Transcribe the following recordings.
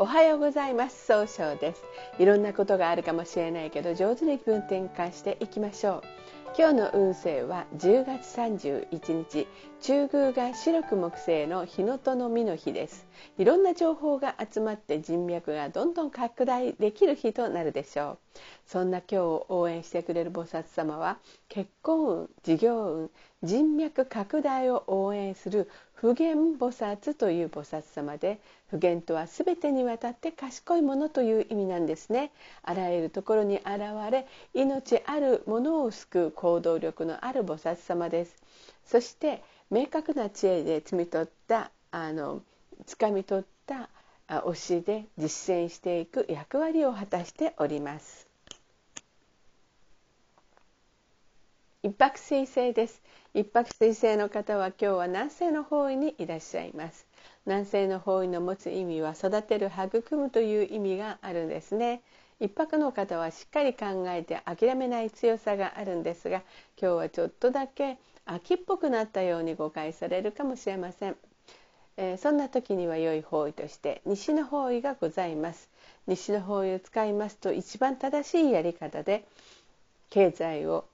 おはようございます。総称です。いろんなことがあるかもしれないけど上手に気分転換していきましょう。今日の運勢は10月31日中宮が白く木星の日のとの実の日です。いろんな情報が集まって人脈がどんどん拡大できる日となるでしょう。そんな今日を応援してくれる菩薩様は結婚運事業運人脈拡大を応援する普賢菩薩という菩薩様で普賢とは全てにわたって賢いものという意味なんですね。あらゆるところに現れ命あるものを救う行動力のある菩薩様です。そして明確な知恵で摘み取ったあの掴み取った教えで実践していく役割を果たしております。一泊水星です。一泊水星の方は今日は南西の方位にいらっしゃいます。南西の方位の持つ意味は育てる育むという意味があるんですね。一泊の方はしっかり考えて諦めない強さがあるんですが今日はちょっとだけ秋っぽくなったように誤解されるかもしれません、えー、そんな時には良い方位として西の方位がございます。西の方位を使いますと一番正しいやり方で経済を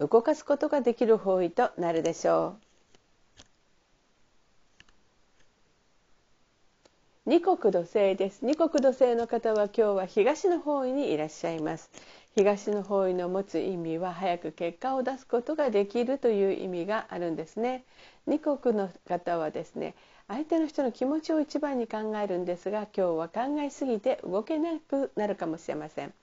動かすことができる方位となるでしょう。二国土星です。二国土星の方は今日は東の方位にいらっしゃいます。東の方位の持つ意味は早く結果を出すことができるという意味があるんですね。二国の方はですね相手の人の気持ちを一番に考えるんですが今日は考えすぎて動けなくなるかもしれません。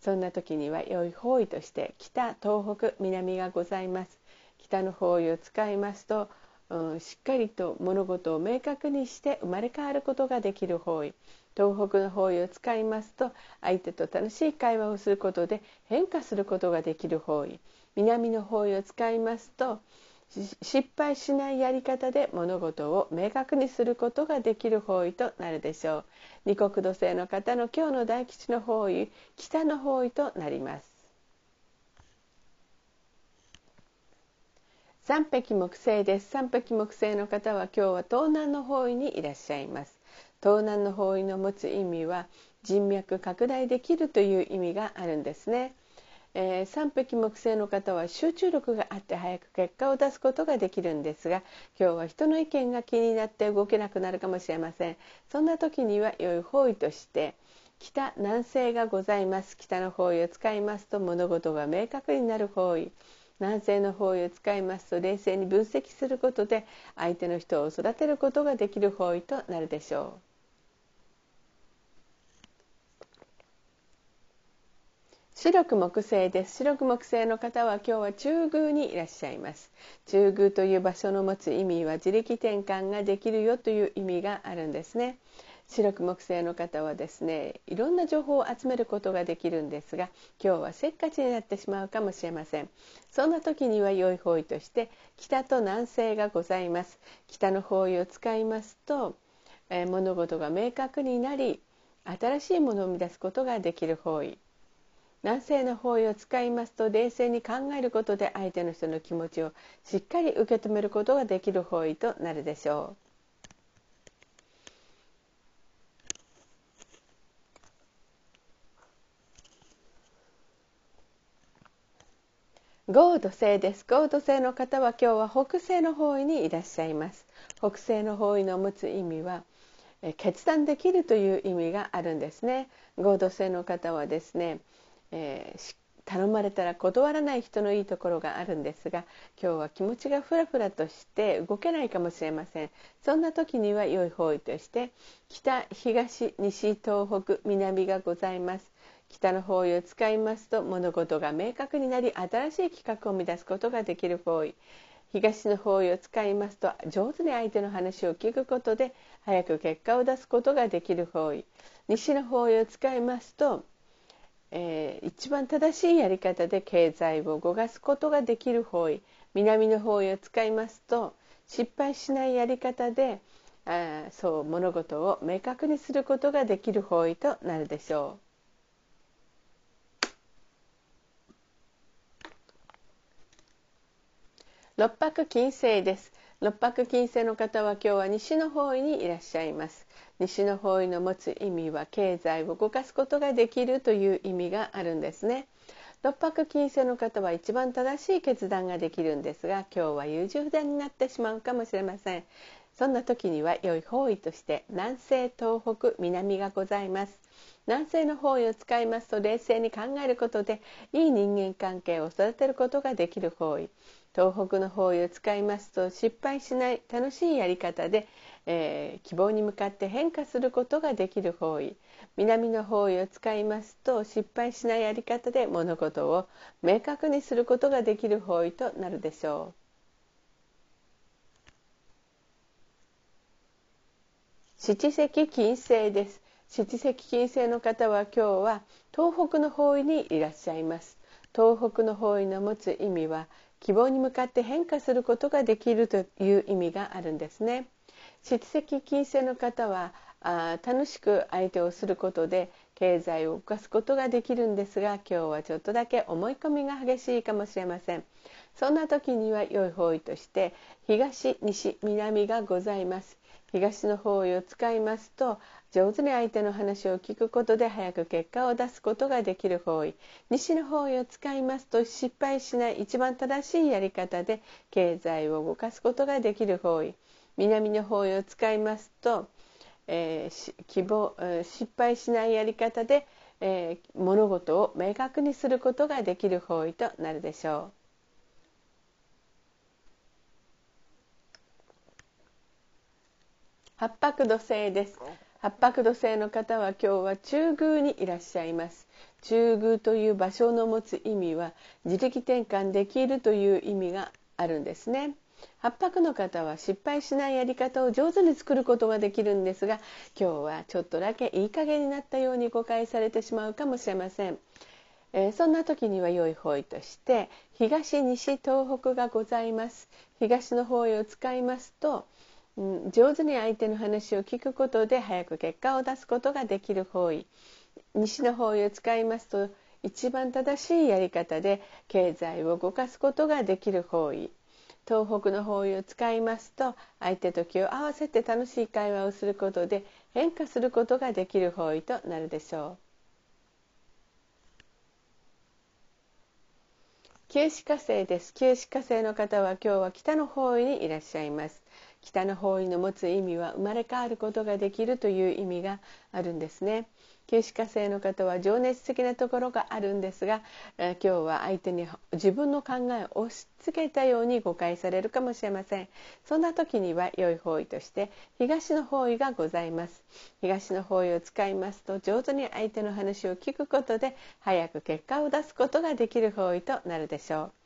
そんな時には良い方位として北東北南がございます。北の方位を使いますと、うん、しっかりと物事を明確にして生まれ変わることができる方位。東北の方位を使いますと相手と楽しい会話をすることで変化することができる方位。南の方位を使いますと失敗しないやり方で物事を明確にすることができる方位となるでしょう。二国土星の方の今日の大吉の方位北の方位となります。三匹木星です。三匹木星の方は今日は東南の方位にいらっしゃいます。東南の方位の持つ意味は人脈拡大できるという意味があるんですね。えー、三匹木星の方は集中力があって早く結果を出すことができるんですが今日は人の意見が気になって動けなくなるかもしれません。そんな時には良い方位として北南西がございます。北の方位を使いますと物事が明確になる方位。南西の方位を使いますと冷静に分析することで相手の人を育てることができる方位となるでしょう。白く木星です。白く木星の方は今日は中宮にいらっしゃいます。中宮という場所の持つ意味は自力転換ができるよという意味があるんですね。白く木星の方はですねいろんな情報を集めることができるんですが今日はせっかちになってしまうかもしれません。そんな時には良い方位として北と南西がございます。北の方位を使いますと、えー、物事が明確になり新しいものを生み出すことができる方位。南西の方位を使いますと冷静に考えることで相手の人の気持ちをしっかり受け止めることができる方位となるでしょう。ゴード星です。ゴード星の方は今日は北西の方位にいらっしゃいます。北西の方位の持つ意味は決断できるという意味があるんですね。ゴード星の方はですねえー、頼まれたら断らない人のいいところがあるんですが今日は気持ちがふらふらとして動けないかもしれません。そんな時には良い方位として北東西東北南がございます。北の方位を使いますと物事が明確になり新しい企画を生み出すことができる方位。東の方位を使いますと上手に相手の話を聞くことで早く結果を出すことができる方位。西の方位を使いますとえー、一番正しいやり方で経済を動かすことができる方位南の方位を使いますと失敗しないやり方であそう物事を明確にすることができる方位となるでしょう。六白金星です六白金星の方は今日は西の方位にいらっしゃいます。西の方位の持つ意味は経済を動かすことができるという意味があるんですね。六白金星の方は一番正しい決断ができるんですが今日は優柔不断になってしまうかもしれません。そんな時には良い方位として南西東北南がございます。南西の方位を使いますと冷静に考えることでいい人間関係を育てることができる方位。東北の方位を使いますと失敗しない楽しいやり方で、えー、希望に向かって変化することができる方位。南の方位を使いますと失敗しないやり方で物事を明確にすることができる方位となるでしょう。七石金星です。七石金星の方は今日は東北の方位にいらっしゃいます。東北の方位の持つ意味は希望に向かって変化することができるという意味があるんですね。七石金星の方はあ楽しく相手をすることで経済を動かすことができるんですが今日はちょっとだけ思い込みが激しいかもしれません。そんな時には良い方位として東西南がございます。東の方位を使いますと上手に相手の話を聞くことで早く結果を出すことができる方位西の方位を使いますと失敗しない一番正しいやり方で経済を動かすことができる方位南の方位を使いますと、えー、希望失敗しないやり方で、えー、物事を明確にすることができる方位となるでしょう。八白土星です。八白土星の方は今日は中宮にいらっしゃいます。中宮という場所の持つ意味は自力転換できるという意味があるんですね。八白の方は失敗しないやり方を上手に作ることができるんですが今日はちょっとだけいい加減になったように誤解されてしまうかもしれません、えー、そんな時には良い方位として東西東北がございます。東の方位を使いますと、上手に相手の話を聞くことで早く結果を出すことができる方位西の方位を使いますと一番正しいやり方で経済を動かすことができる方位東北の方位を使いますと相手と気を合わせて楽しい会話をすることで変化することができる方位となるでしょう。旧歯科生です。旧歯科生の方は今日は北の方位にいらっしゃいます。北の方位の持つ意味は生まれ変わることができるという意味があるんですね。旧歯科生の方は情熱的なところがあるんですが、えー、今日は相手に自分の考えを押し付けたように誤解されるかもしれません。そんな時には良い方位として東の方位がございます。東の方位を使いますと上手に相手の話を聞くことで早く結果を出すことができる方位となるでしょう。